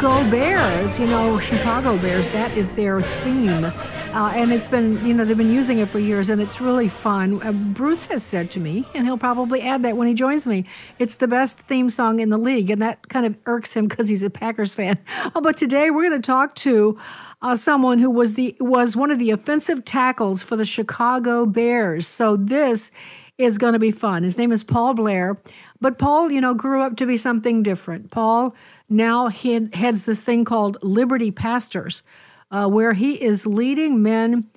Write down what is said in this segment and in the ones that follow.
Go Bears. You know, Chicago Bears, that is their theme. Uh, and it's been, you know, they've been using it for years and it's really fun. Uh, Bruce has said to me, and he'll probably add that when he joins me, it's the best theme song in the league. And that kind of irks him because he's a Packers fan. Oh, but today we're going to talk to uh, someone who was the was one of the offensive tackles for the Chicago Bears. So this is going to be fun. His name is Paul Blair, but Paul, you know, grew up to be something different. Paul now he heads this thing called Liberty Pastors, uh, where he is leading men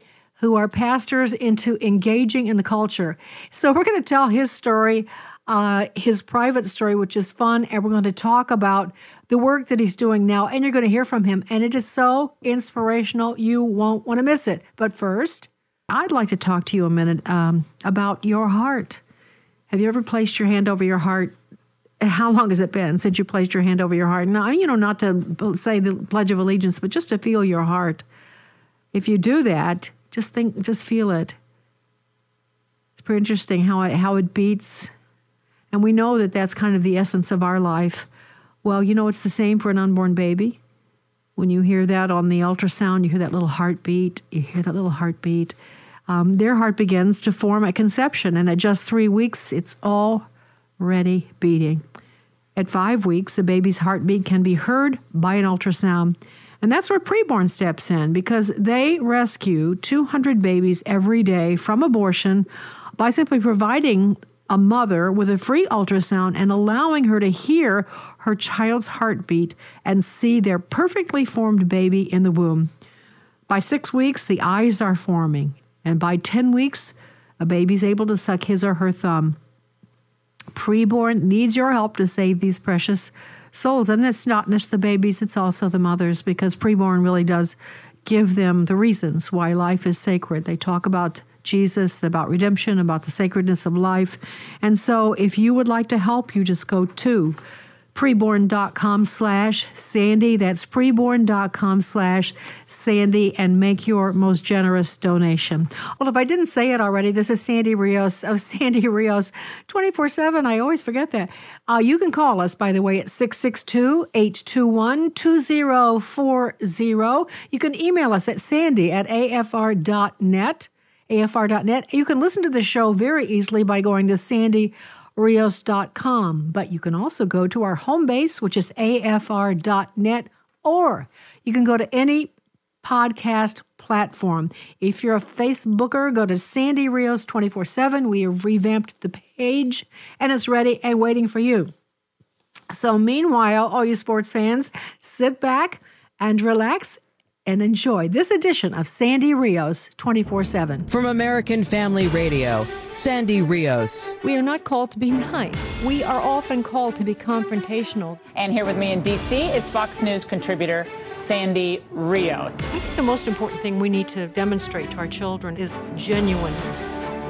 who are pastors into engaging in the culture. So we're going to tell his story, uh, his private story, which is fun, and we're going to talk about the work that he's doing now, and you're going to hear from him. And it is so inspirational, you won't want to miss it. But first, I'd like to talk to you a minute um, about your heart. Have you ever placed your hand over your heart how long has it been since you placed your hand over your heart? Now, you know, not to say the Pledge of Allegiance, but just to feel your heart. If you do that, just think, just feel it. It's pretty interesting how it, how it beats. And we know that that's kind of the essence of our life. Well, you know, it's the same for an unborn baby. When you hear that on the ultrasound, you hear that little heartbeat, you hear that little heartbeat. Um, their heart begins to form at conception, and at just three weeks, it's already beating. At five weeks, a baby's heartbeat can be heard by an ultrasound. And that's where preborn steps in because they rescue 200 babies every day from abortion by simply providing a mother with a free ultrasound and allowing her to hear her child's heartbeat and see their perfectly formed baby in the womb. By six weeks, the eyes are forming, and by 10 weeks, a baby's able to suck his or her thumb. Preborn needs your help to save these precious souls. And it's not just the babies, it's also the mothers, because preborn really does give them the reasons why life is sacred. They talk about Jesus, about redemption, about the sacredness of life. And so if you would like to help, you just go to preborn.com slash Sandy. That's preborn.com slash Sandy and make your most generous donation. Well, if I didn't say it already, this is Sandy Rios of Sandy Rios 24 7. I always forget that. Uh, you can call us, by the way, at 662 821 2040. You can email us at sandy at afr.net. AFR.net. You can listen to the show very easily by going to Sandy rios.com. But you can also go to our home base, which is afr.net, or you can go to any podcast platform. If you're a Facebooker, go to Sandy Rios 24 7. We have revamped the page and it's ready and waiting for you. So, meanwhile, all you sports fans, sit back and relax and enjoy this edition of Sandy Rios 24 7. From American Family Radio, Sandy Rios. We are not called to be nice. We are often called to be confrontational. And here with me in D.C. is Fox News contributor Sandy Rios. I think the most important thing we need to demonstrate to our children is genuineness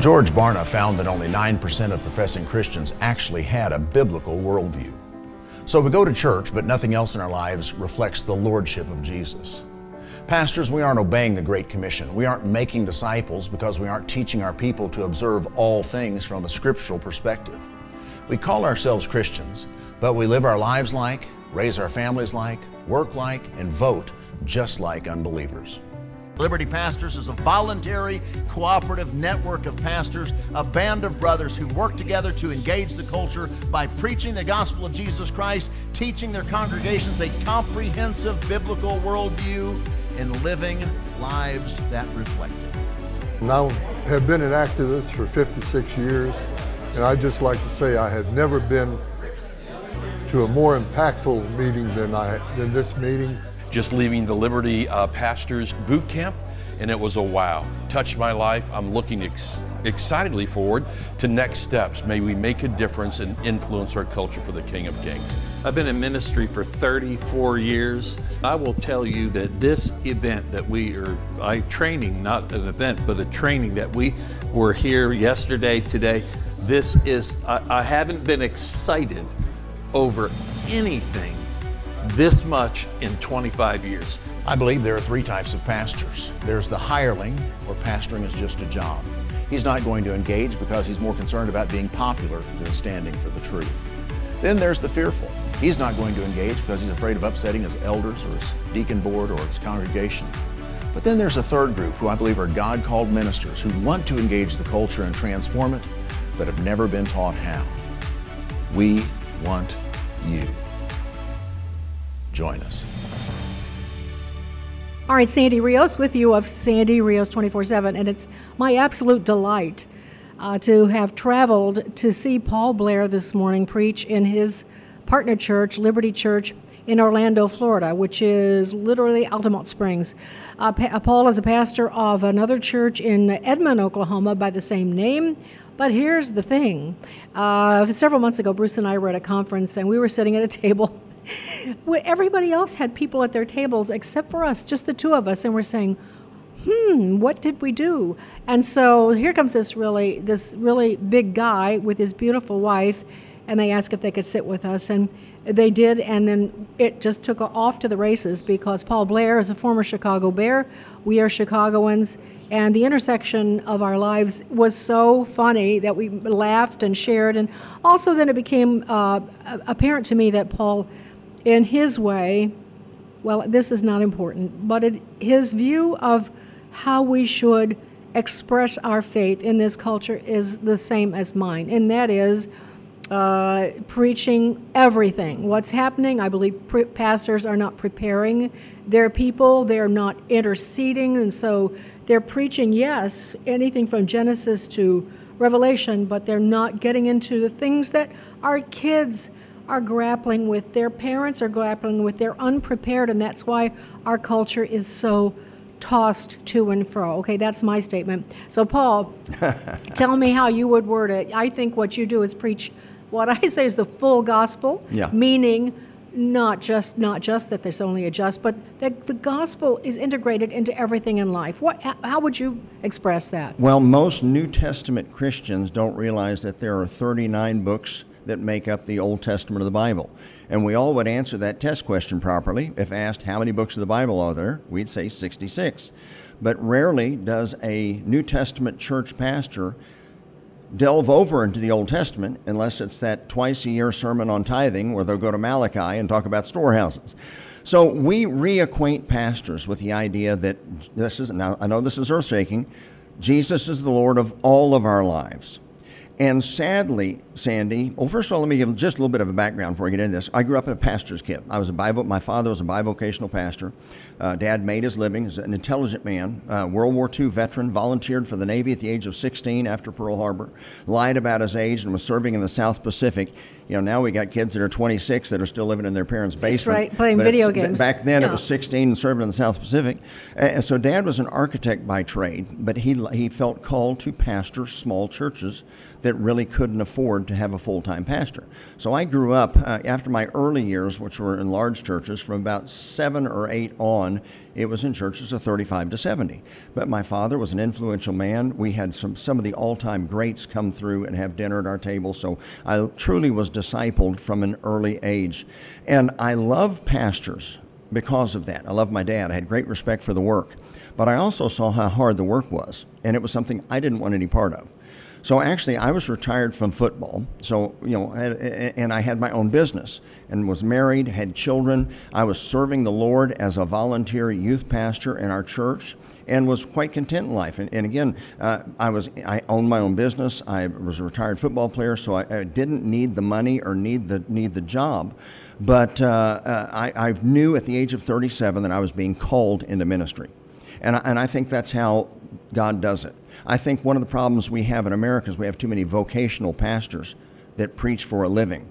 George Barna found that only 9% of professing Christians actually had a biblical worldview. So we go to church, but nothing else in our lives reflects the lordship of Jesus. Pastors, we aren't obeying the Great Commission. We aren't making disciples because we aren't teaching our people to observe all things from a scriptural perspective. We call ourselves Christians, but we live our lives like, raise our families like, work like, and vote just like unbelievers. Liberty Pastors is a voluntary, cooperative network of pastors, a band of brothers who work together to engage the culture by preaching the gospel of Jesus Christ, teaching their congregations a comprehensive biblical worldview, and living lives that reflect it. Now have been an activist for 56 years, and I'd just like to say I have never been to a more impactful meeting than, I, than this meeting just leaving the Liberty uh, Pastors Boot Camp and it was a wow. Touched my life. I'm looking ex- excitedly forward to next steps. May we make a difference and influence our culture for the King of Kings. I've been in ministry for 34 years. I will tell you that this event that we are, I training, not an event, but a training that we were here yesterday, today. This is, I, I haven't been excited over anything this much in 25 years. I believe there are three types of pastors. There's the hireling, where pastoring is just a job. He's not going to engage because he's more concerned about being popular than standing for the truth. Then there's the fearful. He's not going to engage because he's afraid of upsetting his elders or his deacon board or his congregation. But then there's a third group who I believe are God called ministers who want to engage the culture and transform it, but have never been taught how. We want you. Join us. All right, Sandy Rios with you of Sandy Rios 24 7, and it's my absolute delight uh, to have traveled to see Paul Blair this morning preach in his partner church, Liberty Church, in Orlando, Florida, which is literally Altamonte Springs. Uh, pa- Paul is a pastor of another church in Edmond, Oklahoma by the same name. But here's the thing uh, several months ago, Bruce and I were at a conference and we were sitting at a table. Everybody else had people at their tables except for us, just the two of us, and we're saying, hmm, what did we do? And so here comes this really this really big guy with his beautiful wife, and they asked if they could sit with us, and they did, and then it just took off to the races because Paul Blair is a former Chicago Bear. We are Chicagoans, and the intersection of our lives was so funny that we laughed and shared, and also then it became uh, apparent to me that Paul, in his way, well, this is not important, but it, his view of how we should express our faith in this culture is the same as mine, and that is uh, preaching everything. What's happening, I believe pre- pastors are not preparing their people, they're not interceding, and so they're preaching, yes, anything from Genesis to Revelation, but they're not getting into the things that our kids are grappling with. Their parents are grappling with. They're unprepared, and that's why our culture is so tossed to and fro. Okay, that's my statement. So, Paul, tell me how you would word it. I think what you do is preach what I say is the full gospel, yeah. meaning not just not just that there's only a just, but that the gospel is integrated into everything in life. What how would you express that? Well, most New Testament Christians don't realize that there are 39 books that make up the Old Testament of the Bible. And we all would answer that test question properly. If asked how many books of the Bible are there, we'd say 66. But rarely does a New Testament church pastor delve over into the Old Testament unless it's that twice a year sermon on tithing where they'll go to Malachi and talk about storehouses. So we reacquaint pastors with the idea that this is, now I know this is earth shaking, Jesus is the Lord of all of our lives. And sadly, Sandy, well, first of all, let me give just a little bit of a background before I get into this. I grew up in a pastor's kid. I was a Bible, my father was a bivocational pastor. Uh, Dad made his living as an intelligent man, uh, World War II veteran, volunteered for the Navy at the age of 16 after Pearl Harbor, lied about his age, and was serving in the South Pacific. You know, now we got kids that are 26 that are still living in their parents' basement. That's right, playing but video games. Back then, yeah. it was 16 and serving in the South Pacific. Uh, so, Dad was an architect by trade, but he he felt called to pastor small churches that really couldn't afford to have a full time pastor. So I grew up uh, after my early years, which were in large churches, from about seven or eight on, it was in churches of 35 to 70. But my father was an influential man. We had some, some of the all time greats come through and have dinner at our table. So I truly was discipled from an early age. And I love pastors because of that. I love my dad. I had great respect for the work. But I also saw how hard the work was. And it was something I didn't want any part of. So actually, I was retired from football. So you know, and I had my own business and was married, had children. I was serving the Lord as a volunteer youth pastor in our church, and was quite content in life. And, and again, uh, I was I owned my own business. I was a retired football player, so I, I didn't need the money or need the need the job. But uh, uh, I, I knew at the age of 37 that I was being called into ministry. And I, and I think that's how God does it. I think one of the problems we have in America is we have too many vocational pastors that preach for a living.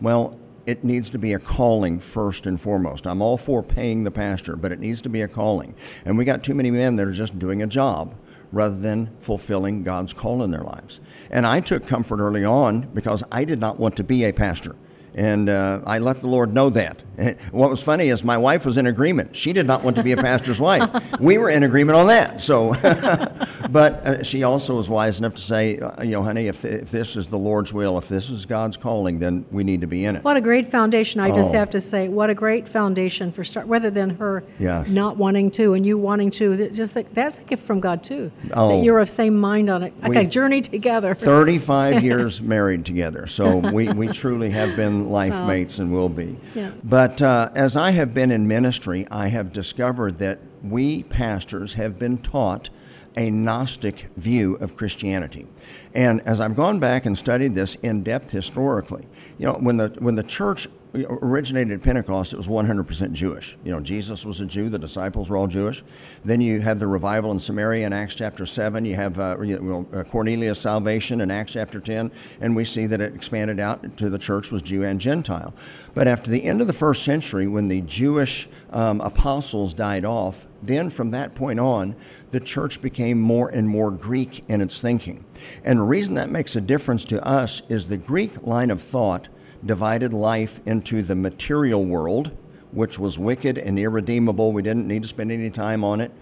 Well, it needs to be a calling first and foremost. I'm all for paying the pastor, but it needs to be a calling. And we got too many men that are just doing a job rather than fulfilling God's call in their lives. And I took comfort early on because I did not want to be a pastor. And uh, I let the Lord know that. What was funny is my wife was in agreement. She did not want to be a pastor's wife. We were in agreement on that. So, but uh, she also was wise enough to say, uh, you know, honey, if, if this is the Lord's will, if this is God's calling, then we need to be in it. What a great foundation! I just Oh. have to say, what a great foundation for start. Rather than her Yes. not wanting to and you wanting to, just like, that's a gift from God too. Oh. that you're of same mind on it. Like We- a journey together. 35 years married together. So we, we truly have been life Wow. mates and will be. Yeah. But uh, as I have been in ministry, I have discovered that we pastors have been taught a Gnostic view of Christianity. And as I've gone back and studied this in depth historically, you know, when the, when the church originated at Pentecost, it was 100% Jewish. You know, Jesus was a Jew, the disciples were all Jewish. Then you have the revival in Samaria in Acts chapter 7. You have uh, you know, uh, Cornelius' salvation in Acts chapter 10, and we see that it expanded out to the church was Jew and Gentile. But after the end of the first century, when the Jewish um, apostles died off, then from that point on, the church became more and more Greek in its thinking. And the reason that makes a difference to us is the Greek line of thought divided life into the material world, which was wicked and irredeemable. We didn't need to spend any time on it,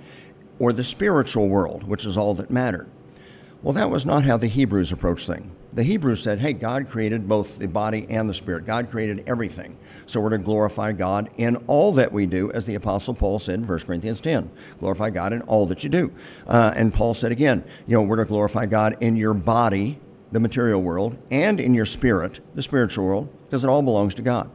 or the spiritual world, which is all that mattered. Well, that was not how the Hebrews approached things. The Hebrews said, hey, God created both the body and the spirit. God created everything. So we're to glorify God in all that we do, as the Apostle Paul said in 1 Corinthians 10. Glorify God in all that you do. Uh, and Paul said again, you know, we're to glorify God in your body, the material world, and in your spirit, the spiritual world, because it all belongs to God.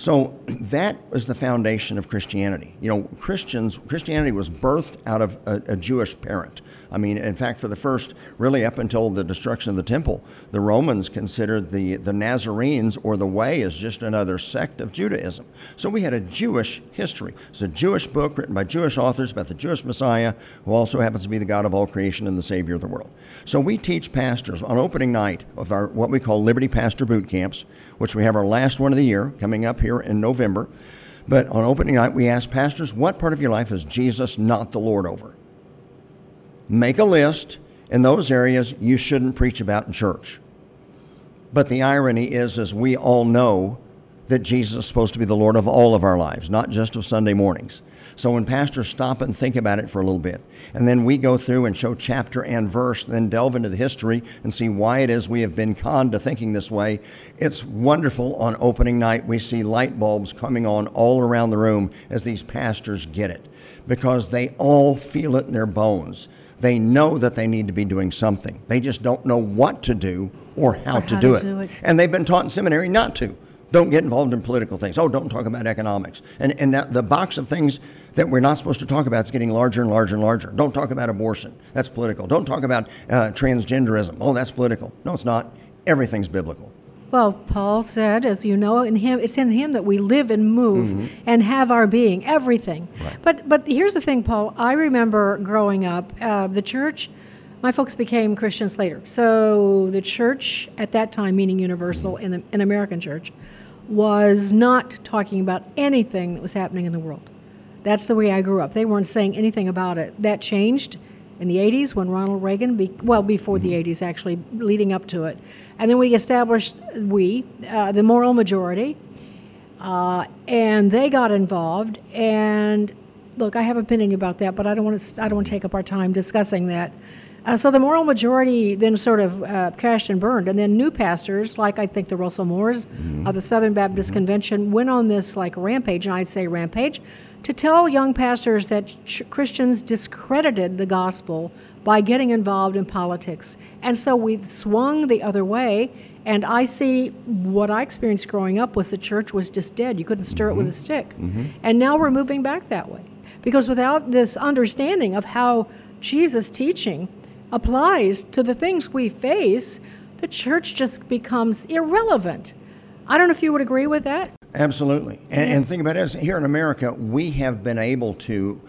So that was the foundation of Christianity. You know, Christians, Christianity was birthed out of a, a Jewish parent. I mean, in fact, for the first, really up until the destruction of the temple, the Romans considered the, the Nazarenes or the Way as just another sect of Judaism. So we had a Jewish history. It's a Jewish book written by Jewish authors about the Jewish Messiah, who also happens to be the God of all creation and the Savior of the world. So we teach pastors on opening night of our what we call Liberty Pastor Boot Camps, which we have our last one of the year coming up here in November. But on opening night, we ask pastors, what part of your life is Jesus not the Lord over? Make a list in those areas you shouldn't preach about in church. But the irony is, as we all know, that Jesus is supposed to be the Lord of all of our lives, not just of Sunday mornings. So when pastors stop and think about it for a little bit, and then we go through and show chapter and verse, then delve into the history and see why it is we have been conned to thinking this way, it's wonderful on opening night. We see light bulbs coming on all around the room as these pastors get it because they all feel it in their bones. They know that they need to be doing something. They just don't know what to do or how, Or to, do, to it. do it. And they've been taught in seminary not to. Don't get involved in political things. Oh, don't talk about economics. And, and that, the box of things that we're not supposed to talk about is getting larger and larger and larger. Don't talk about abortion. That's political. Don't talk about uh, transgenderism. Oh, that's political. No, it's not. Everything's biblical. Well, Paul said, as you know, in him it's in him that we live and move Mhm. and have our being, everything. But but here's the thing, Paul. I remember growing up, uh, the church. My folks became Christians later, so the church at that time, meaning Universal in the an American church, was not talking about anything that was happening in the world. That's the way I grew up. They weren't saying anything about it. That changed in the 80s when Ronald Reagan, be, well, before the 80s actually, leading up to it. And then we established, we, uh, the moral majority, uh, and they got involved. And look, I have an opinion about that, but I don't want to, I don't want to take up our time discussing that. Uh, so the moral majority then sort of uh, crashed and burned, and then new pastors, like I think the Russell Moores of the Southern Baptist Convention, went on this like rampage, and I'd say rampage, to tell young pastors that ch- Christians discredited the gospel by getting involved in politics, and so we swung the other way. And I see what I experienced growing up was the church was just dead. You couldn't stir it with a stick. And now we're moving back that way. Because without this understanding of how Jesus' teaching applies to the things we face, the church just becomes irrelevant. I don't know if you would agree with that. Absolutely. And, and think about it, here in America, we have been able to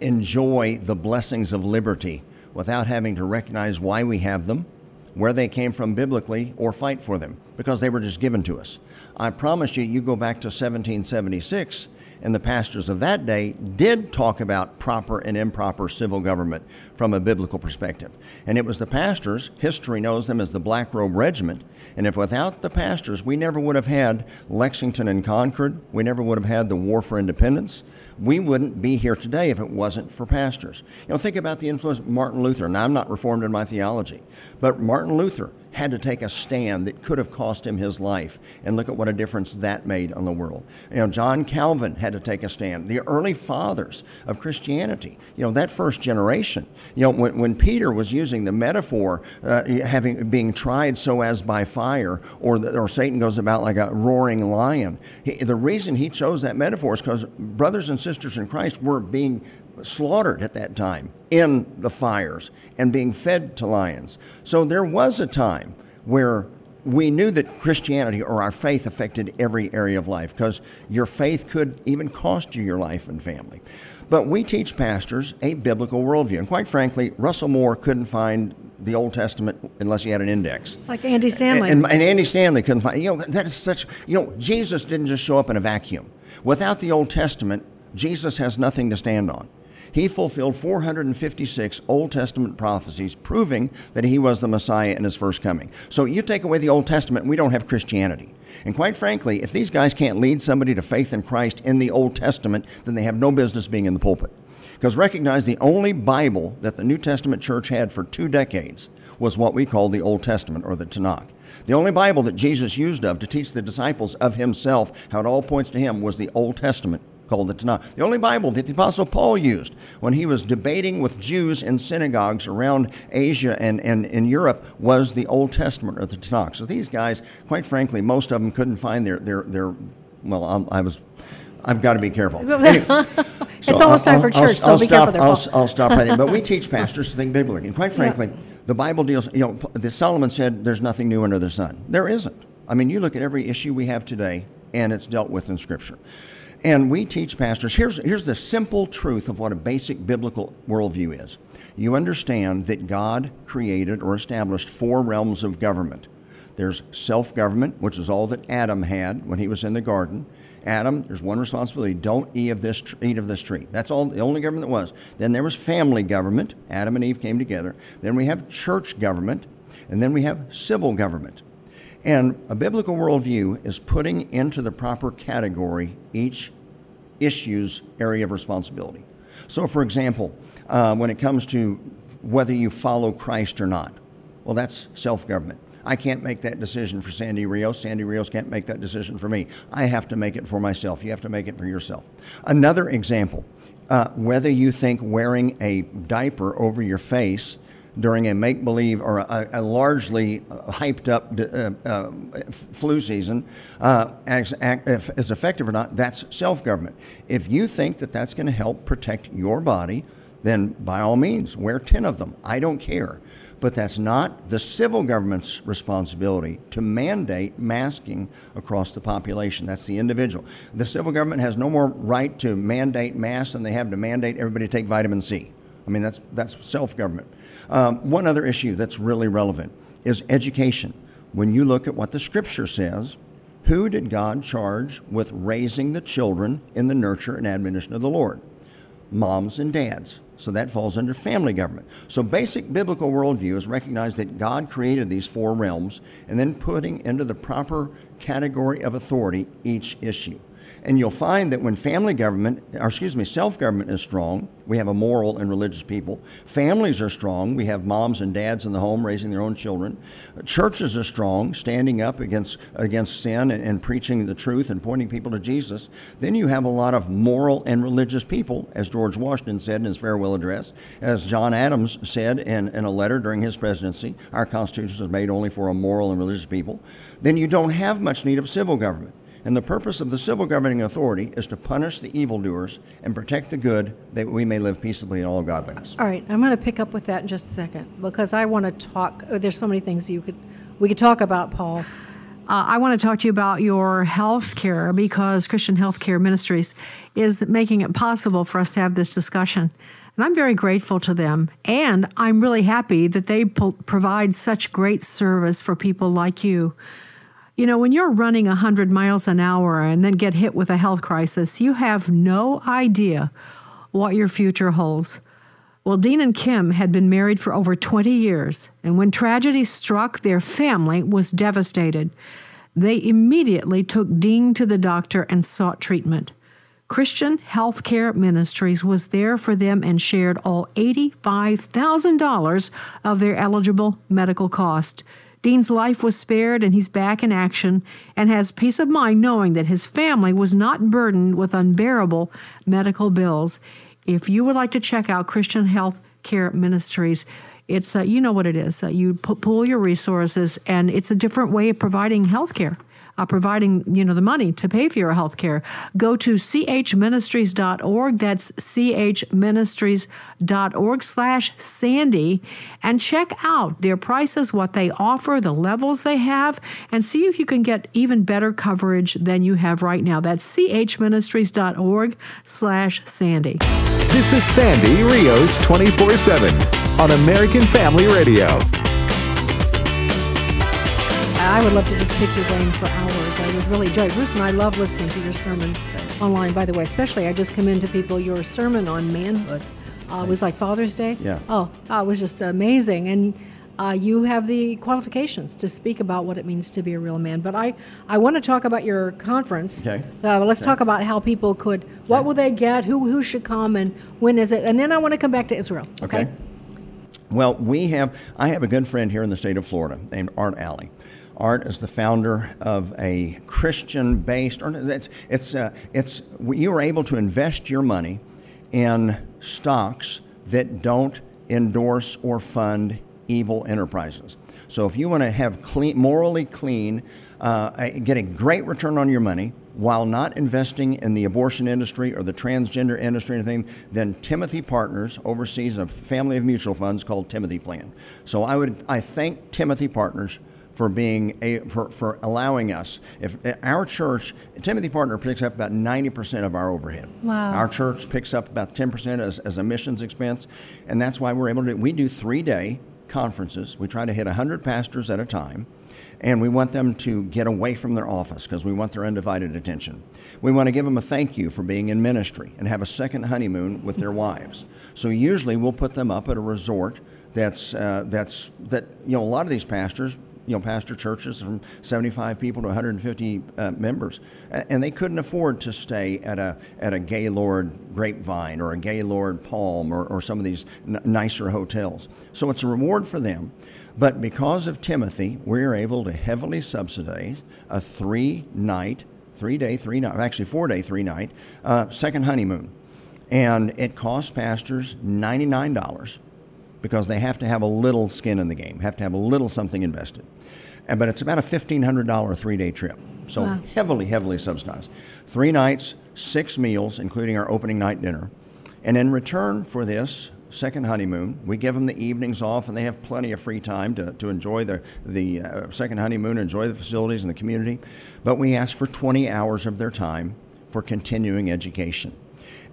enjoy the blessings of liberty without having to recognize why we have them, where they came from biblically or fight for them because they were just given to us. I promise you, you go back to 1776, and the pastors of that day did talk about proper and improper civil government from a biblical perspective. And it was the pastors, history knows them as the Black Robe Regiment, and if without the pastors, we never would have had Lexington and Concord, we never would have had the War for Independence, we wouldn't be here today if it wasn't for pastors. You know, think about the influence of Martin Luther. Now, I'm not reformed in my theology, but Martin Luther had to take a stand that could have cost him his life. And look at what a difference that made on the world. You know, John Calvin had to take a stand. The early fathers of Christianity, you know, that first generation, you know, when, when Peter was using the metaphor, uh, having being tried so as by fire, or, the, or Satan goes about like a roaring lion, he, the reason he chose that metaphor is because brothers and sisters in Christ were being slaughtered at that time in the fires and being fed to lions. So there was a time where we knew that Christianity or our faith affected every area of life because your faith could even cost you your life and family. But we teach pastors a biblical worldview. And quite frankly, Russell Moore couldn't find the Old Testament unless he had an index. It's like Andy Stanley. And, and, Andy Stanley couldn't find, you know, that is such, you know, Jesus didn't just show up in a vacuum. Without the Old Testament, Jesus has nothing to stand on. He fulfilled 456 Old Testament prophecies proving that he was the Messiah in his first coming. So you take away the Old Testament, we don't have Christianity. And quite frankly, if these guys can't lead somebody to faith in Christ in the Old Testament, then they have no business being in the pulpit. Because recognize the only Bible that the New Testament church had for two decades was what we call the Old Testament or the Tanakh. The only Bible that Jesus used of to teach the disciples of himself, how it all points to him, was the Old Testament called the Tanakh. The only Bible that the Apostle Paul used when he was debating with Jews in synagogues around Asia and, and in Europe was the Old Testament or the Tanakh. So these guys, quite frankly, most of them couldn't find their, their, their well, I, I was I've got to be careful. Anyway, so it's almost time for church, I'll, so I'll be stop, careful. I'll, I'll, stop right there. But we teach pastors to think biblically. And quite frankly, yeah. the Bible deals, you know, the Solomon said there's nothing new under the sun. There isn't. I mean, you look at every issue we have today, and it's dealt with in Scripture. And we teach pastors here's, here's the simple truth of what a basic biblical worldview is. You understand that God created or established four realms of government. There's self government, which is all that Adam had when he was in the garden. Adam, there's one responsibility: don't eat of this eat of this tree. That's all the only government that was. Then there was family government. Adam and Eve came together. Then we have church government, and then we have civil government. And a biblical worldview is putting into the proper category each issue's area of responsibility. So, for example, uh, when it comes to whether you follow Christ or not, well, that's self government. I can't make that decision for Sandy Rios. Sandy Rios can't make that decision for me. I have to make it for myself. You have to make it for yourself. Another example uh, whether you think wearing a diaper over your face during a make believe or a, a, largely hyped up uh, uh, flu season uh, as, as effective or not, that's self government. If you think that that's going to help protect your body, then by all means, wear 10 of them. I don't care. But that's not the civil government's responsibility to mandate masking across the population. That's the individual. The civil government has no more right to mandate masks than they have to mandate everybody take vitamin C. I mean, that's, that's self government. Um, one other issue that's really relevant is education. When you look at what the scripture says, who did God charge with raising the children in the nurture and admonition of the Lord? Moms and dads. So that falls under family government. So basic biblical worldview is recognize that God created these four realms and then putting into the proper category of authority each issue. And you'll find that when family government, or excuse me, self government is strong, we have a moral and religious people. Families are strong. We have moms and dads in the home raising their own children. Churches are strong, standing up against against sin and, and preaching the truth and pointing people to Jesus. Then you have a lot of moral and religious people, as George Washington said in his farewell address, as John Adams said in, in a letter during his presidency. Our Constitution is made only for a moral and religious people. Then you don't have much need of civil government. And the purpose of the civil governing authority is to punish the evildoers and protect the good that we may live peaceably in all godliness. All right, I'm going to pick up with that in just a second because I want to talk. Oh, there's so many things you could we could talk about, Paul. Uh, I want to talk to you about your health care because Christian Health Care Ministries is making it possible for us to have this discussion. And I'm very grateful to them. And I'm really happy that they po- provide such great service for people like you. You know, when you're running 100 miles an hour and then get hit with a health crisis, you have no idea what your future holds. Well, Dean and Kim had been married for over 20 years, and when tragedy struck, their family was devastated. They immediately took Dean to the doctor and sought treatment. Christian Healthcare Ministries was there for them and shared all $85,000 of their eligible medical cost. Dean's life was spared and he's back in action and has peace of mind knowing that his family was not burdened with unbearable medical bills. If you would like to check out Christian Health Care Ministries, it's uh, you know what it is. Uh, you pool your resources, and it's a different way of providing health care uh, providing you know the money to pay for your health care. Go to chministries.org. That's chministries.org slash Sandy and check out their prices, what they offer, the levels they have, and see if you can get even better coverage than you have right now. That's chministries.org slash Sandy. This is Sandy Rios 24 7 on American Family Radio. I would love to just pick your brain for hours. I would really enjoy it. Bruce and I love listening to your sermons online, by the way. Especially, I just commend to people your sermon on manhood. Uh, it was like Father's Day. Yeah. Oh, uh, it was just amazing. And uh, you have the qualifications to speak about what it means to be a real man. But I, I want to talk about your conference. Okay. Uh, let's Okay. talk about how people could, what will they get, who, who should come, and when is it? And then I want to come back to Israel. Okay. Well, we have, I have a good friend here in the state of Florida named Art Ally. Art is the founder of a Christian based, or it's, it's, uh, it's, you are able to invest your money in stocks that don't endorse or fund evil enterprises. So if you want to have clean, morally clean, uh, get a great return on your money while not investing in the abortion industry or the transgender industry or anything, then Timothy Partners oversees a family of mutual funds called Timothy Plan. So I would I thank Timothy Partners for being a for, for allowing us. If our church, Timothy Partner picks up about ninety percent of our overhead. Wow. Our church picks up about ten percent as, as a missions expense, and that's why we're able to. We do three day conferences. We try to hit hundred pastors at a time. And we want them to get away from their office because we want their undivided attention. We want to give them a thank you for being in ministry and have a second honeymoon with their wives. So usually we'll put them up at a resort that's uh, that's that you know a lot of these pastors you know pastor churches from 75 people to 150 uh, members. And they couldn't afford to stay at a at a Gaylord Grapevine or a Gaylord Palm or, or some of these n- nicer hotels. So it's a reward for them. But because of Timothy we're able to heavily subsidize a three night three day three night actually four day three night uh, second honeymoon. And it costs pastors $99 because they have to have a little skin in the game, have to have a little something invested. And, but it's about a $1,500 three day trip. So Wow. heavily, heavily subsidized. Three nights, six meals, including our opening night dinner. And in return for this second honeymoon, we give them the evenings off and they have plenty of free time to, to enjoy the, the uh, second honeymoon, enjoy the facilities and the community. But we ask for 20 hours of their time for continuing education.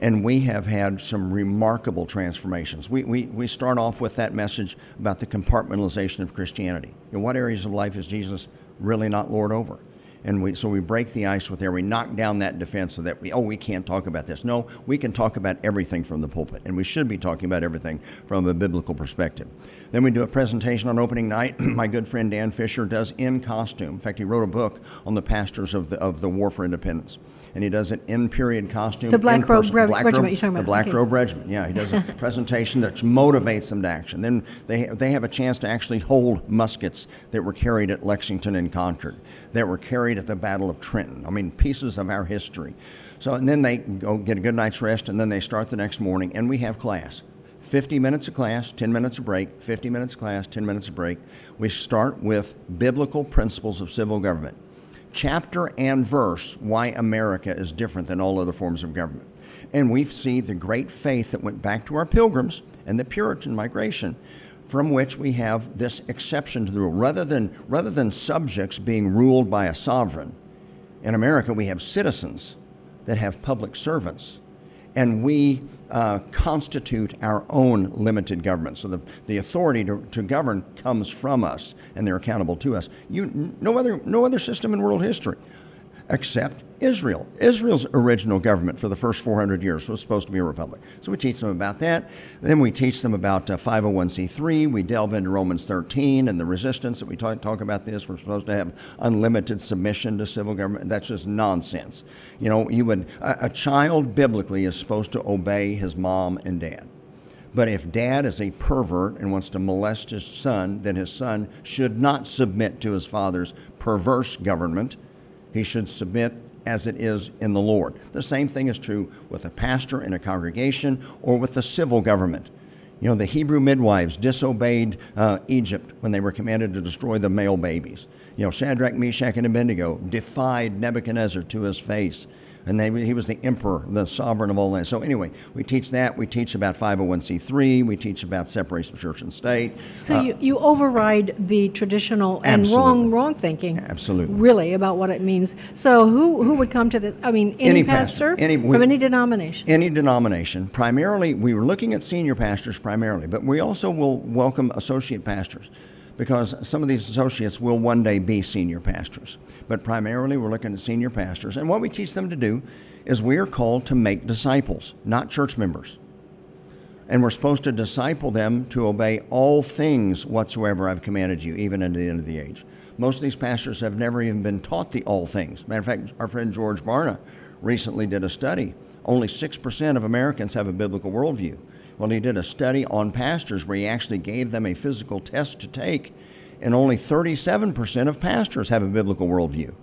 And we have had some remarkable transformations. We, we, we start off with that message about the compartmentalization of Christianity. In what areas of life is Jesus really not Lord over? And we, so we break the ice with there. We knock down that defense so that we, oh, we can't talk about this. No, we can talk about everything from the pulpit, and we should be talking about everything from a biblical perspective. Then we do a presentation on opening night. My good friend Dan Fisher does in costume. In fact, he wrote a book on the pastors of the, of the War for Independence. And he does it in period costume. The Black Robe. Reg- Black Regiment Robe- you're talking The. Black Okay. Robe Regiment. Yeah, he does a presentation that motivates them to action. Then they, they have a chance to actually hold muskets that were carried at Lexington and Concord, that were carried at the Battle of Trenton. I mean, pieces of our history. So, and then they go get a good night's rest, and then they start the next morning, and we have class. 50 minutes of class, 10 minutes of break, 50 minutes of class, 10 minutes of break. We start with biblical principles of civil government chapter and verse why America is different than all other forms of government. And we see the great faith that went back to our pilgrims and the Puritan migration, from which we have this exception to the rule. Rather than, rather than subjects being ruled by a sovereign, in America we have citizens that have public servants. and we uh, constitute our own limited government. So the, the authority to, to govern comes from us, and they're accountable to us. You, no, other, no other system in world history except Israel. Israel's original government for the first 400 years was supposed to be a republic. So we teach them about that. Then we teach them about uh, 501c3. We delve into Romans 13 and the resistance that we talk, talk about this. We're supposed to have unlimited submission to civil government. That's just nonsense. You know, you would a, a child biblically is supposed to obey his mom and dad. But if dad is a pervert and wants to molest his son, then his son should not submit to his father's perverse government he should submit as it is in the Lord. The same thing is true with a pastor in a congregation or with the civil government. You know, the Hebrew midwives disobeyed uh, Egypt when they were commanded to destroy the male babies. You know, Shadrach, Meshach, and Abednego defied Nebuchadnezzar to his face and they, he was the emperor, the sovereign of all lands. So anyway, we teach that. We teach about 501c3. We teach about separation of church and state. So uh, you, you override the traditional and absolutely. wrong wrong thinking. Absolutely. Really about what it means. So who who would come to this? I mean, any, any pastor, pastor any, from we, any denomination. Any denomination. Primarily, we were looking at senior pastors primarily, but we also will welcome associate pastors because some of these associates will one day be senior pastors. But primarily, we're looking at senior pastors. And what we teach them to do is we are called to make disciples, not church members. And we're supposed to disciple them to obey all things whatsoever I've commanded you, even unto the end of the age. Most of these pastors have never even been taught the all things. Matter of fact, our friend George Barna recently did a study. Only 6% of Americans have a biblical worldview. Well, he did a study on pastors where he actually gave them a physical test to take, and only 37% of pastors have a biblical worldview.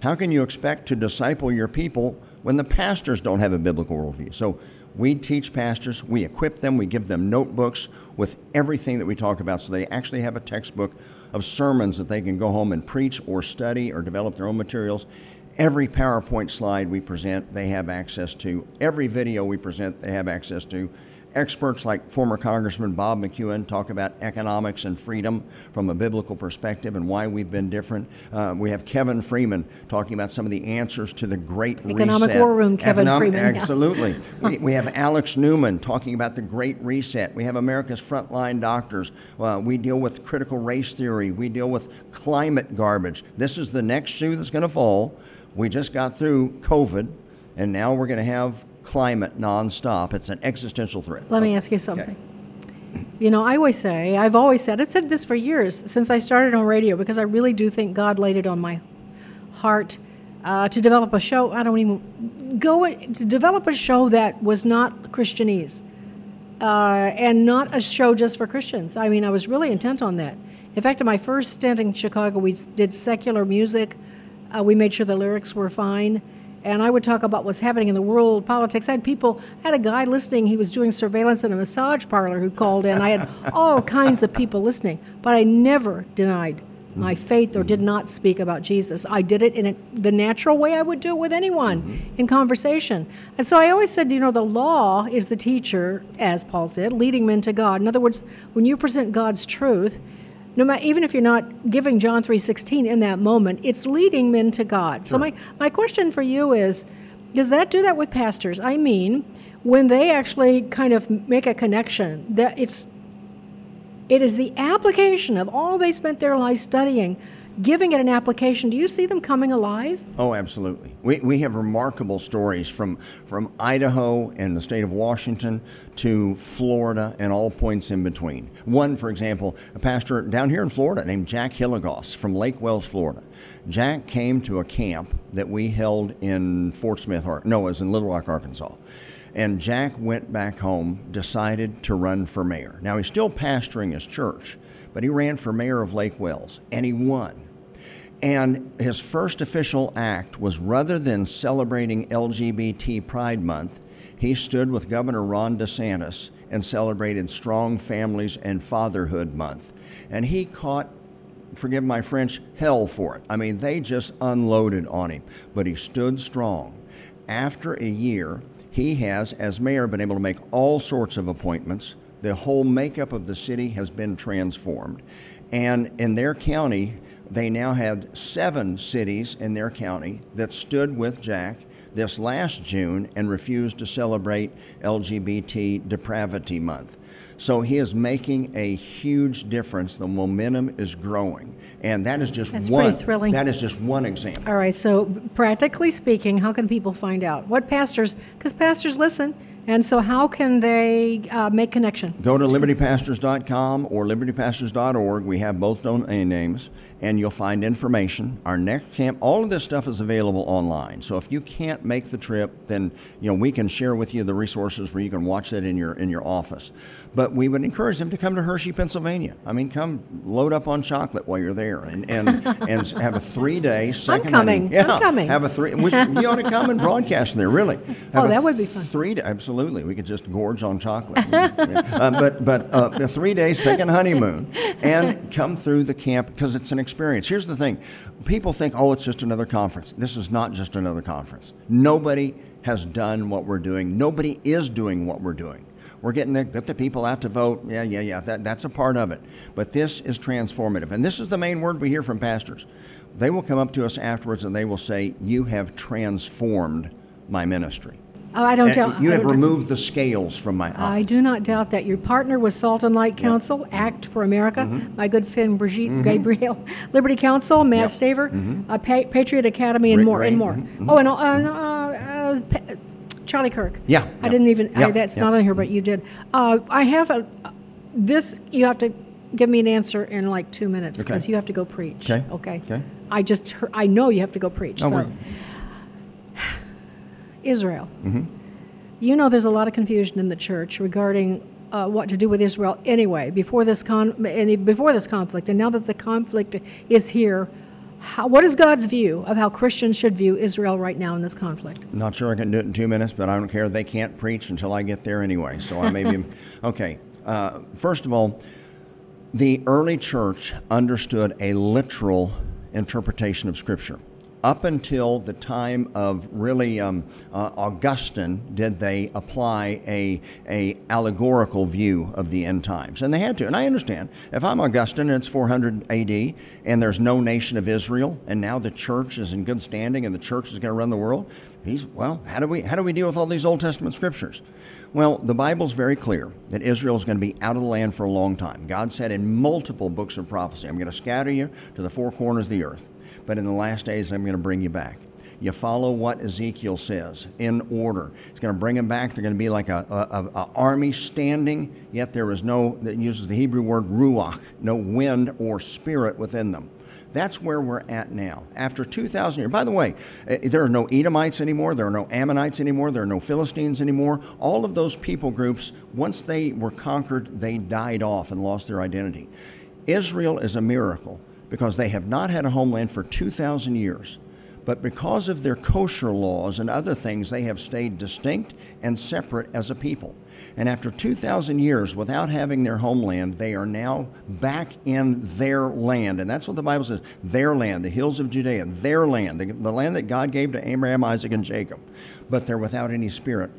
How can you expect to disciple your people when the pastors don't have a biblical worldview? So we teach pastors, we equip them, we give them notebooks with everything that we talk about so they actually have a textbook of sermons that they can go home and preach or study or develop their own materials. Every PowerPoint slide we present, they have access to. Every video we present, they have access to experts like former Congressman Bob McEwen talk about economics and freedom from a biblical perspective and why we've been different. Uh, we have Kevin Freeman talking about some of the answers to the Great Economic Reset. War Room, Kevin Freeman. Absolutely. Yeah. we, we have Alex Newman talking about the Great Reset. We have America's frontline doctors. Uh, we deal with critical race theory. We deal with climate garbage. This is the next shoe that's going to fall. We just got through COVID, and now we're going to have climate nonstop. It's an existential threat. Let me ask you something. You know, I always say, I've always said, I've said this for years since I started on radio because I really do think God laid it on my heart uh, to develop a show. I don't even go to develop a show that was not Christianese uh, and not a show just for Christians. I mean, I was really intent on that. In fact, in my first stint in Chicago, we did secular music. Uh, we made sure the lyrics were fine and I would talk about what's happening in the world, politics. I had people, I had a guy listening, he was doing surveillance in a massage parlor who called in. I had all kinds of people listening, but I never denied my faith or did not speak about Jesus. I did it in a, the natural way I would do it with anyone mm-hmm. in conversation. And so I always said, you know, the law is the teacher, as Paul said, leading men to God. In other words, when you present God's truth, no matter even if you're not giving John 3:16 in that moment, it's leading men to God. Sure. So my my question for you is does that do that with pastors? I mean, when they actually kind of make a connection that it's it is the application of all they spent their life studying giving it an application, do you see them coming alive? Oh, absolutely. We, we have remarkable stories from, from Idaho and the state of Washington to Florida and all points in between. One, for example, a pastor down here in Florida named Jack Hilligoss from Lake Wales, Florida. Jack came to a camp that we held in Fort Smith, no, it was in Little Rock, Arkansas. And Jack went back home, decided to run for mayor. Now, he's still pastoring his church, but he ran for mayor of Lake Wales, and he won. And his first official act was rather than celebrating LGBT Pride Month, he stood with Governor Ron DeSantis and celebrated Strong Families and Fatherhood Month. And he caught, forgive my French, hell for it. I mean, they just unloaded on him, but he stood strong. After a year, he has, as mayor, been able to make all sorts of appointments. The whole makeup of the city has been transformed. And in their county, they now have seven cities in their county that stood with Jack. this last June and refused to celebrate LGBT Depravity Month. So he is making a huge difference. The momentum is growing, and that is just That's one. pretty thrilling. That is just one example. All right, so practically speaking, how can people find out? What pastors, because pastors listen, and so how can they uh, make connection? Go to libertypastors.com or libertypastors.org. We have both domain names, and you'll find information. Our next camp, all of this stuff is available online. So if you can't make the trip, then you know we can share with you the resources where you can watch that in your in your office. But we would encourage them to come to Hershey, Pennsylvania. I mean, come load up on chocolate while you're there, and and, and have a three day second. coming. honeymoon. I'm coming. Have a three. Which, you ought to come and broadcast there. Really. Oh, Have a that would be fun. Three. Absolutely, we could just gorge on chocolate. uh, but but uh, a three day second honeymoon, and come through the camp because it's an experience. Here's the thing: people think, oh, it's just another conference. This is not just another conference. Nobody has done what we're doing. Nobody is doing what we're doing. We're getting the, get the people out to vote. Yeah, yeah, yeah. That, that's a part of it. But this is transformative. And this is the main word we hear from pastors. They will come up to us afterwards and they will say, You have transformed my ministry. Oh, I don't And doubt. You I have don't- removed the scales from my eyes. I do not doubt that. Your partner was Salt and Light Council, Act for America, Mm-hmm. my good friend Brigitte Gabriel, Liberty Counsel, Matt Staver, uh, Pa- Patriot Academy, and Rick more, Ray, and more. Oh, and uh, uh, uh, Pa- Charlie Kirk. Yeah, I yeah, didn't even. I, yeah, that's yeah. not on here, but you did. Uh, I have a. This you have to give me an answer in like two minutes Okay. because you have to go preach. Okay, Okay. okay. I just heard, I know you have to go preach. Oh, so. we're- Israel. Mhm. You know, there's a lot of confusion in the church regarding uh, what to do with Israel anyway. Before this con- any, before this conflict, and now that the conflict is here, how, what is God's view of how Christians should view Israel right now in this conflict? Not sure I can do it in two minutes, but I don't care. They can't preach until I get there anyway. So I may be. Okay. Uh, first of all, the early church understood a literal interpretation of Scripture. Up until the time of really um, uh, Augustine, did they apply a, a allegorical view of the end times, and they had to. And I understand if I'm Augustine and it's 400 A.D. and there's no nation of Israel, and now the church is in good standing and the church is going to run the world. He's well. How do we how do we deal with all these Old Testament scriptures? Well, the Bible's very clear that Israel is going to be out of the land for a long time. God said in multiple books of prophecy, I'm going to scatter you to the four corners of the earth, but in the last days, I'm going to bring you back. You follow what Ezekiel says in order. It's going to bring them back. They're going to be like a, a, a- army standing, yet there is no, that uses the Hebrew word ruach, no wind or spirit within them. That's where we're at now. After 2,000 years. By the way, eh, there are no Edomites anymore. There are no Ammonites anymore. There are no Philistines anymore. All of those people groups, once they were conquered, they died off and lost their identity. Israel is a miracle because they have not had a homeland for 2,000 years. But because of their kosher laws and other things, they have stayed distinct and separate as a people. And after 2,000 years without having their homeland, they are now back in their land. And that's what the Bible says their land, the hills of Judea, their land, the, the land that God gave to Abraham, Isaac, and Jacob. But they're without any spirit.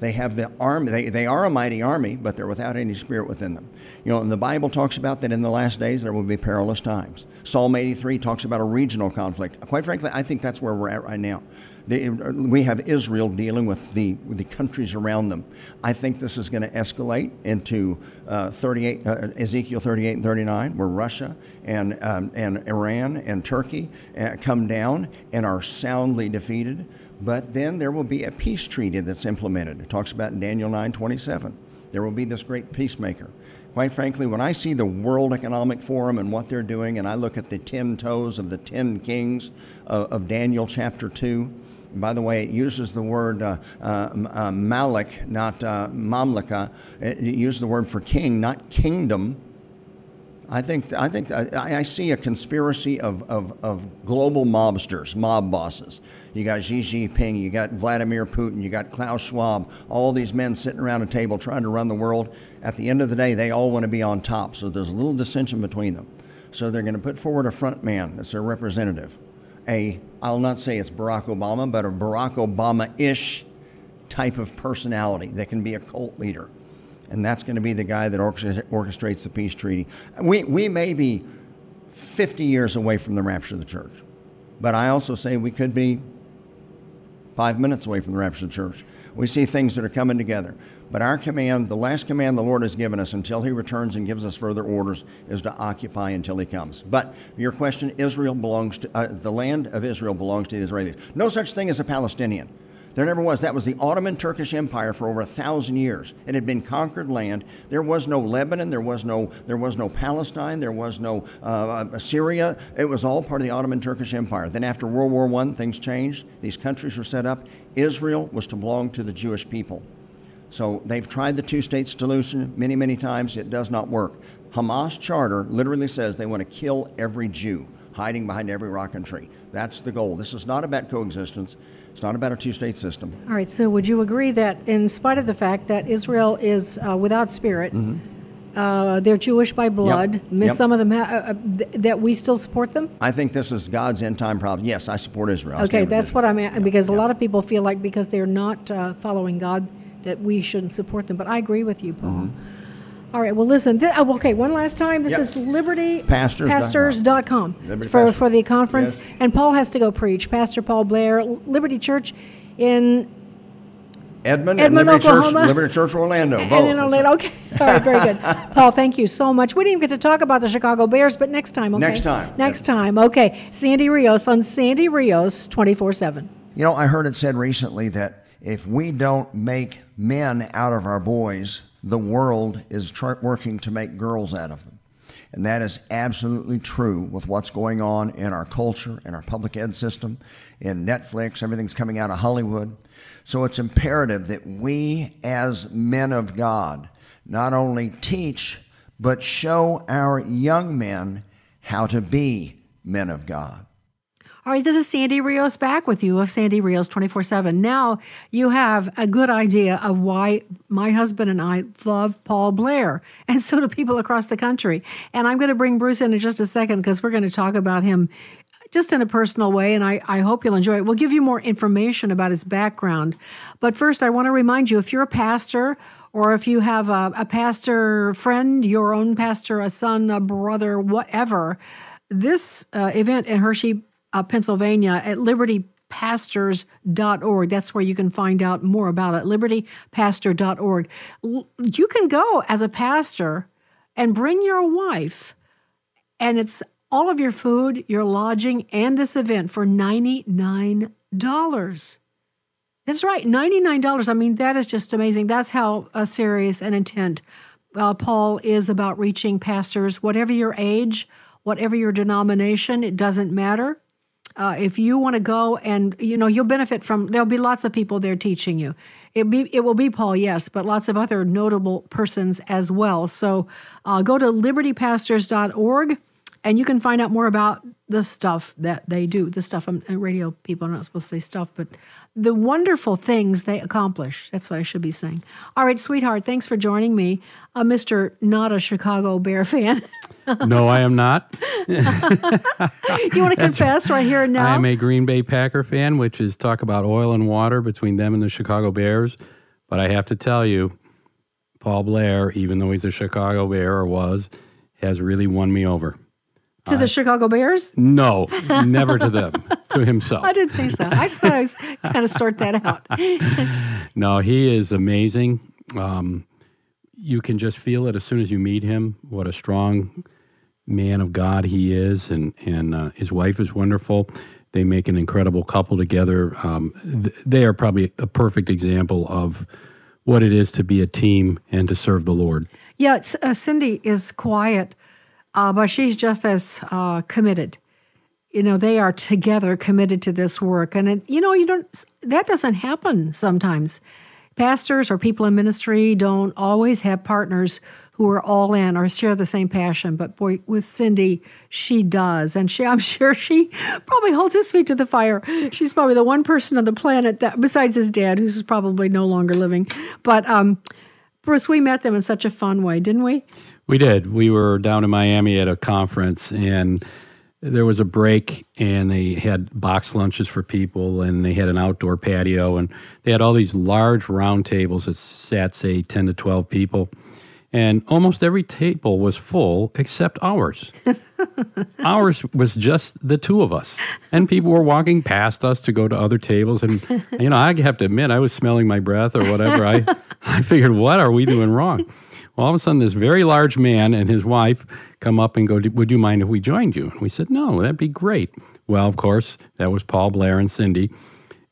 They have the army, they, they are a mighty army, but they're without any spirit within them. You know, and the Bible talks about that in the last days there will be perilous times. Psalm 83 talks about a regional conflict. Quite frankly, I think that's where we're at right now. The, we have Israel dealing with the, with the countries around them. I think this is going to escalate into uh, 38, uh, Ezekiel 38 and 39, where Russia and, um, and Iran and Turkey uh, come down and are soundly defeated. But then there will be a peace treaty that's implemented. It talks about Daniel 9:27. There will be this great peacemaker. Quite frankly, when I see the World Economic Forum and what they're doing, and I look at the ten toes of the ten kings of, of Daniel chapter 2, by the way, it uses the word uh, uh, uh, Malik, not Mamlaka. It, it uses the word for king, not kingdom. I think I think I, I see a conspiracy of, of, of global mobsters, mob bosses. You got Xi Jinping, you got Vladimir Putin, you got Klaus Schwab, all these men sitting around a table trying to run the world. At the end of the day, they all want to be on top, so there's a little dissension between them. So they're going to put forward a front man that's their representative. A, I'll not say it's Barack Obama, but a Barack Obama ish type of personality that can be a cult leader and that's going to be the guy that orchestrates the peace treaty. We, we may be 50 years away from the rapture of the church, but I also say we could be five minutes away from the rapture of the church. We see things that are coming together. But our command, the last command the Lord has given us until He returns and gives us further orders, is to occupy until He comes. But your question, Israel belongs to, uh, the land of Israel belongs to the Israelis. No such thing as a Palestinian. There never was. That was the Ottoman Turkish Empire for over a thousand years. It had been conquered land. There was no Lebanon. There was no. There was no Palestine. There was no uh, Syria. It was all part of the Ottoman Turkish Empire. Then after World War I, things changed. These countries were set up. Israel was to belong to the Jewish people. So they've tried the two-state solution many, many times. It does not work. Hamas charter literally says they want to kill every Jew hiding behind every rock and tree. That's the goal. This is not about coexistence. It's not about a two state system. All right, so would you agree that, in spite of the fact that Israel is uh, without spirit, mm-hmm. uh, they're Jewish by blood, yep. Yep. some of them, ha- uh, th- that we still support them? I think this is God's end time problem. Yes, I support Israel. I okay, that's what I'm at, yep. because a lot of people feel like because they're not uh, following God, that we shouldn't support them. But I agree with you, Paul. Mm-hmm. All right. Well, listen. Th- oh, uh, okay. One last time. This yep. is libertypastors.com Liberty for, Pastors. for the conference. Yes. And Paul has to go preach. Pastor Paul Blair, Liberty Church in Edmond, Edmond Liberty Oklahoma. Church, Liberty Church Orlando. Both. And in Orlando. Okay. All right. Very good. Paul, thank you so much. We didn't even get to talk about the Chicago Bears, but next time. Okay? Next time. Next time. Okay. Sandy Rios on Sandy Rios 24 7. You know, I heard it said recently that if we don't make men out of our boys, the world is tr- working to make girls out of them. And that is absolutely true with what's going on in our culture, in our public ed system, in Netflix, everything's coming out of Hollywood. So it's imperative that we, as men of God, not only teach, but show our young men how to be men of God. All right, this is Sandy Rios back with you of Sandy Rios 24 7. Now you have a good idea of why my husband and I love Paul Blair, and so do people across the country. And I'm going to bring Bruce in in just a second because we're going to talk about him just in a personal way, and I, I hope you'll enjoy it. We'll give you more information about his background. But first, I want to remind you if you're a pastor, or if you have a, a pastor friend, your own pastor, a son, a brother, whatever, this uh, event in Hershey, uh, Pennsylvania at libertypastors.org. That's where you can find out more about it, libertypastor.org. You can go as a pastor and bring your wife, and it's all of your food, your lodging, and this event for $99. That's right, $99. I mean, that is just amazing. That's how uh, serious and intent uh, Paul is about reaching pastors, whatever your age, whatever your denomination, it doesn't matter. Uh, if you want to go and you know you'll benefit from there'll be lots of people there teaching you. It be it will be paul yes but lots of other notable persons as well. So uh, go to libertypastors.org and you can find out more about the stuff that they do the stuff I'm, radio people are not supposed to say stuff but the wonderful things they accomplish that's what i should be saying all right sweetheart thanks for joining me uh, mr not a chicago bear fan no, I am not. you want to confess right here and now? I am a Green Bay Packer fan, which is talk about oil and water between them and the Chicago Bears. But I have to tell you, Paul Blair, even though he's a Chicago Bear or was, has really won me over. To the Chicago Bears? No, never to them, to himself. I didn't think so. I just thought I was kind of sort that out. no, he is amazing. Um, you can just feel it as soon as you meet him. What a strong man of God he is, and and uh, his wife is wonderful. They make an incredible couple together. Um, th- they are probably a perfect example of what it is to be a team and to serve the Lord. Yeah, uh, Cindy is quiet, uh, but she's just as uh, committed. You know, they are together committed to this work, and it, you know, you don't. That doesn't happen sometimes. Pastors or people in ministry don't always have partners who are all in or share the same passion. But boy, with Cindy, she does, and she, I'm sure she probably holds his feet to the fire. She's probably the one person on the planet that, besides his dad, who's probably no longer living. But um, Bruce, we met them in such a fun way, didn't we? We did. We were down in Miami at a conference, and there was a break and they had box lunches for people and they had an outdoor patio and they had all these large round tables that sat say 10 to 12 people and almost every table was full except ours. ours was just the two of us, and people were walking past us to go to other tables. And you know, I have to admit, I was smelling my breath or whatever. I I figured, what are we doing wrong? Well, all of a sudden, this very large man and his wife come up and go, "Would you mind if we joined you?" And we said, "No, that'd be great." Well, of course, that was Paul Blair and Cindy,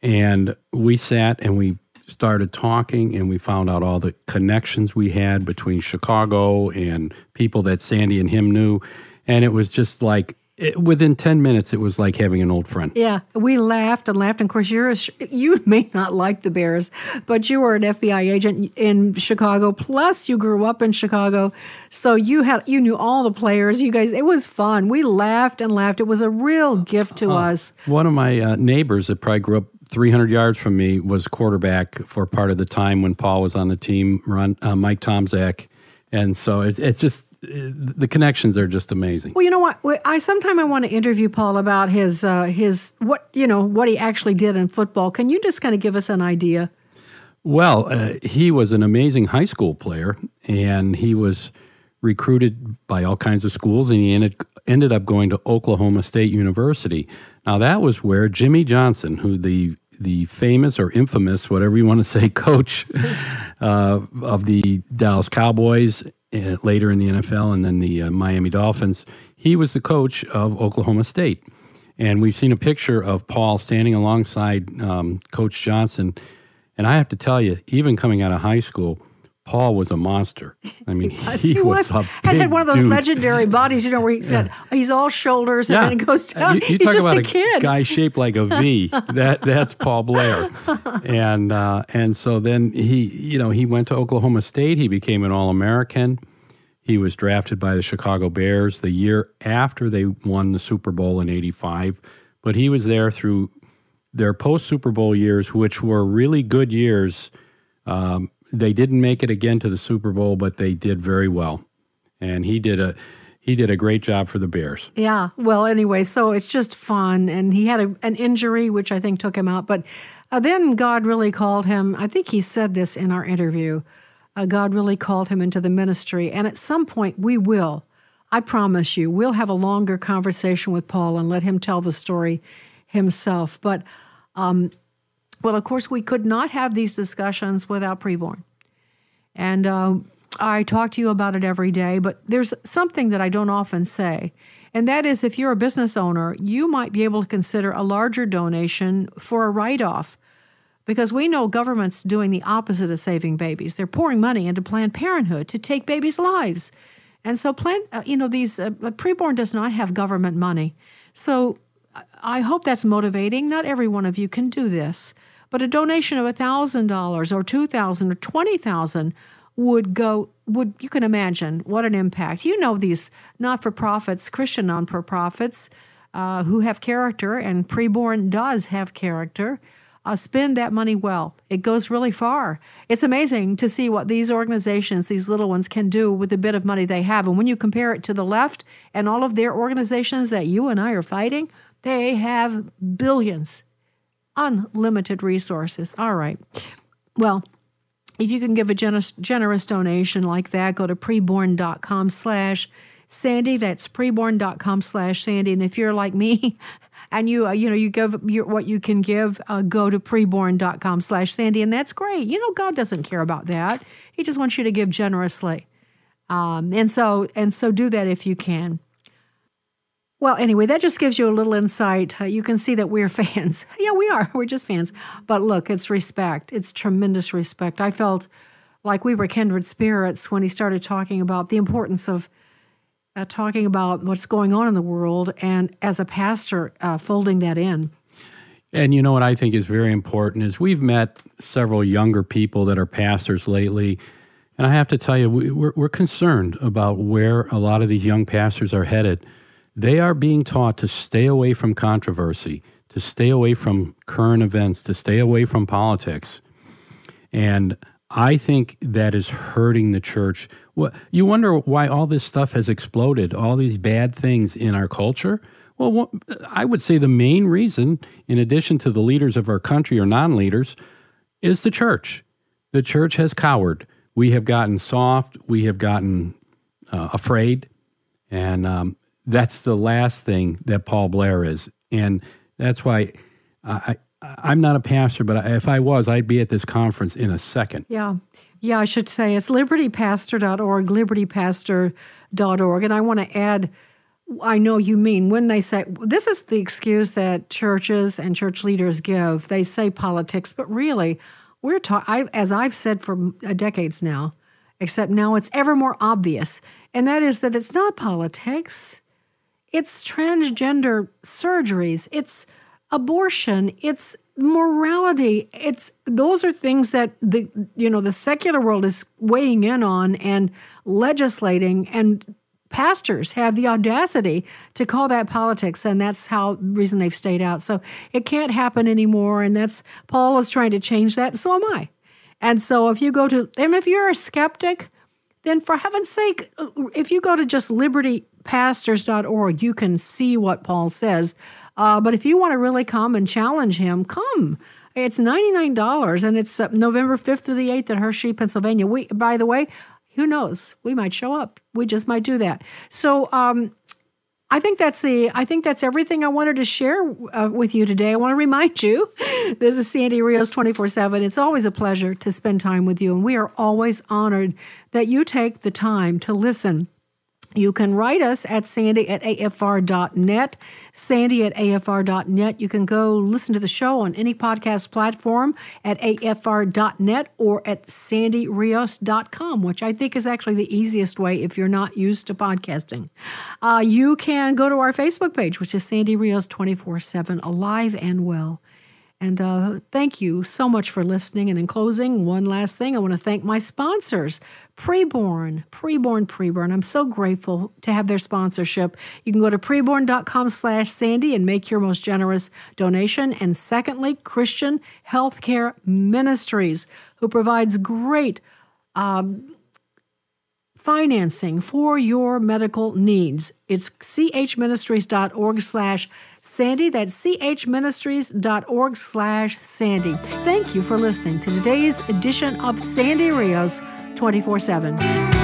and we sat and we started talking and we found out all the connections we had between Chicago and people that Sandy and him knew. And it was just like, it, within 10 minutes, it was like having an old friend. Yeah, we laughed and laughed. And of course, you're a, you may not like the Bears, but you were an FBI agent in Chicago. Plus, you grew up in Chicago, so you had you knew all the players. You guys, it was fun. We laughed and laughed. It was a real gift to Uh, us. One of my uh, neighbors that probably grew up 300 yards from me was quarterback for part of the time when Paul was on the team, run, uh, Mike Tomczak. And so it, it's just, the connections are just amazing. Well, you know what? I sometime I want to interview Paul about his uh, his what you know what he actually did in football. Can you just kind of give us an idea? Well, uh, he was an amazing high school player, and he was recruited by all kinds of schools, and he ended, ended up going to Oklahoma State University. Now, that was where Jimmy Johnson, who the the famous or infamous, whatever you want to say, coach uh, of the Dallas Cowboys, later in the NFL, and then the uh, Miami Dolphins, he was the coach of Oklahoma State. And we've seen a picture of Paul standing alongside um, Coach Johnson. And I have to tell you, even coming out of high school, Paul was a monster. I mean, he, was, a and had one of those dude. legendary bodies, you know, where he said got he's all shoulders and then it goes down. You, you he's talk just about a kid. guy shaped like a V. that that's Paul Blair, and uh, and so then he, you know, he went to Oklahoma State. He became an All American. He was drafted by the Chicago Bears the year after they won the Super Bowl in '85. But he was there through their post Super Bowl years, which were really good years. Um, they didn't make it again to the Super Bowl, but they did very well, and he did a he did a great job for the Bears. Yeah. Well, anyway, so it's just fun. And he had a, an injury, which I think took him out. But uh, then God really called him. I think he said this in our interview. Uh, God really called him into the ministry. And at some point, we will. I promise you, we'll have a longer conversation with Paul and let him tell the story himself. But, um, well, of course, we could not have these discussions without preborn. And uh, I talk to you about it every day, but there's something that I don't often say. And that is if you're a business owner, you might be able to consider a larger donation for a write off. Because we know government's doing the opposite of saving babies. They're pouring money into Planned Parenthood to take babies' lives. And so, plan, uh, you know, these uh, preborn does not have government money. So, I hope that's motivating. Not every one of you can do this, but a donation of thousand dollars or two thousand or twenty thousand would go. Would you can imagine what an impact? You know these not-for-profits, Christian non-for-profits, uh, who have character, and preborn does have character. Uh, spend that money well. It goes really far. It's amazing to see what these organizations, these little ones, can do with the bit of money they have. And when you compare it to the left and all of their organizations that you and I are fighting, they have billions, unlimited resources. All right. Well, if you can give a generous, generous donation like that, go to preborn.com slash Sandy. That's preborn.com slash Sandy. And if you're like me and you, uh, you know, you give your, what you can give, uh, go to preborn.com slash Sandy. And that's great. You know, God doesn't care about that. He just wants you to give generously. Um, and so, and so do that if you can. Well, anyway, that just gives you a little insight. Uh, you can see that we're fans. yeah, we are. We're just fans. But look, it's respect. It's tremendous respect. I felt like we were kindred spirits when he started talking about the importance of uh, talking about what's going on in the world and as a pastor, uh, folding that in. And you know what I think is very important is we've met several younger people that are pastors lately, and I have to tell you, we, we're, we're concerned about where a lot of these young pastors are headed. They are being taught to stay away from controversy, to stay away from current events, to stay away from politics. And I think that is hurting the church. Well, you wonder why all this stuff has exploded, all these bad things in our culture. Well, I would say the main reason, in addition to the leaders of our country or non leaders, is the church. The church has cowered. we have gotten soft, we have gotten uh, afraid, and um, that's the last thing that Paul Blair is. And that's why I, I, I'm not a pastor, but if I was, I'd be at this conference in a second. Yeah. Yeah, I should say it's libertypastor.org, libertypastor.org. And I want to add, I know you mean when they say, this is the excuse that churches and church leaders give. They say politics, but really, we're talking, as I've said for uh, decades now, except now it's ever more obvious, and that is that it's not politics, it's transgender surgeries, it's abortion, it's morality. It's those are things that the you know the secular world is weighing in on and legislating. And pastors have the audacity to call that politics and that's how reason they've stayed out. So it can't happen anymore and that's paul is trying to change that and so am i. And so if you go to and if you're a skeptic then for heaven's sake if you go to just libertypastors.org you can see what paul says uh, but if you want to really come and challenge him, come. It's $99 and it's uh, November 5th to the 8th at Hershey, Pennsylvania. We, by the way, who knows? We might show up. We just might do that. So, um, I think that's the. I think that's everything I wanted to share uh, with you today. I want to remind you, this is Sandy Rios twenty four seven. It's always a pleasure to spend time with you, and we are always honored that you take the time to listen you can write us at sandy at afr.net, sandy at afr.net. You can go listen to the show on any podcast platform at afr.net or at sandyrios.com, which I think is actually the easiest way if you're not used to podcasting. Uh, you can go to our Facebook page, which is Sandy Rios 24 7, alive and well. And uh, thank you so much for listening. And in closing, one last thing, I want to thank my sponsors, Preborn, Preborn, Preborn. I'm so grateful to have their sponsorship. You can go to preborn.com slash Sandy and make your most generous donation. And secondly, Christian Healthcare Ministries, who provides great um, financing for your medical needs. It's chministries.org slash Sandy. That's chministries.org slash Sandy. Thank you for listening to today's edition of Sandy Rios 24 7.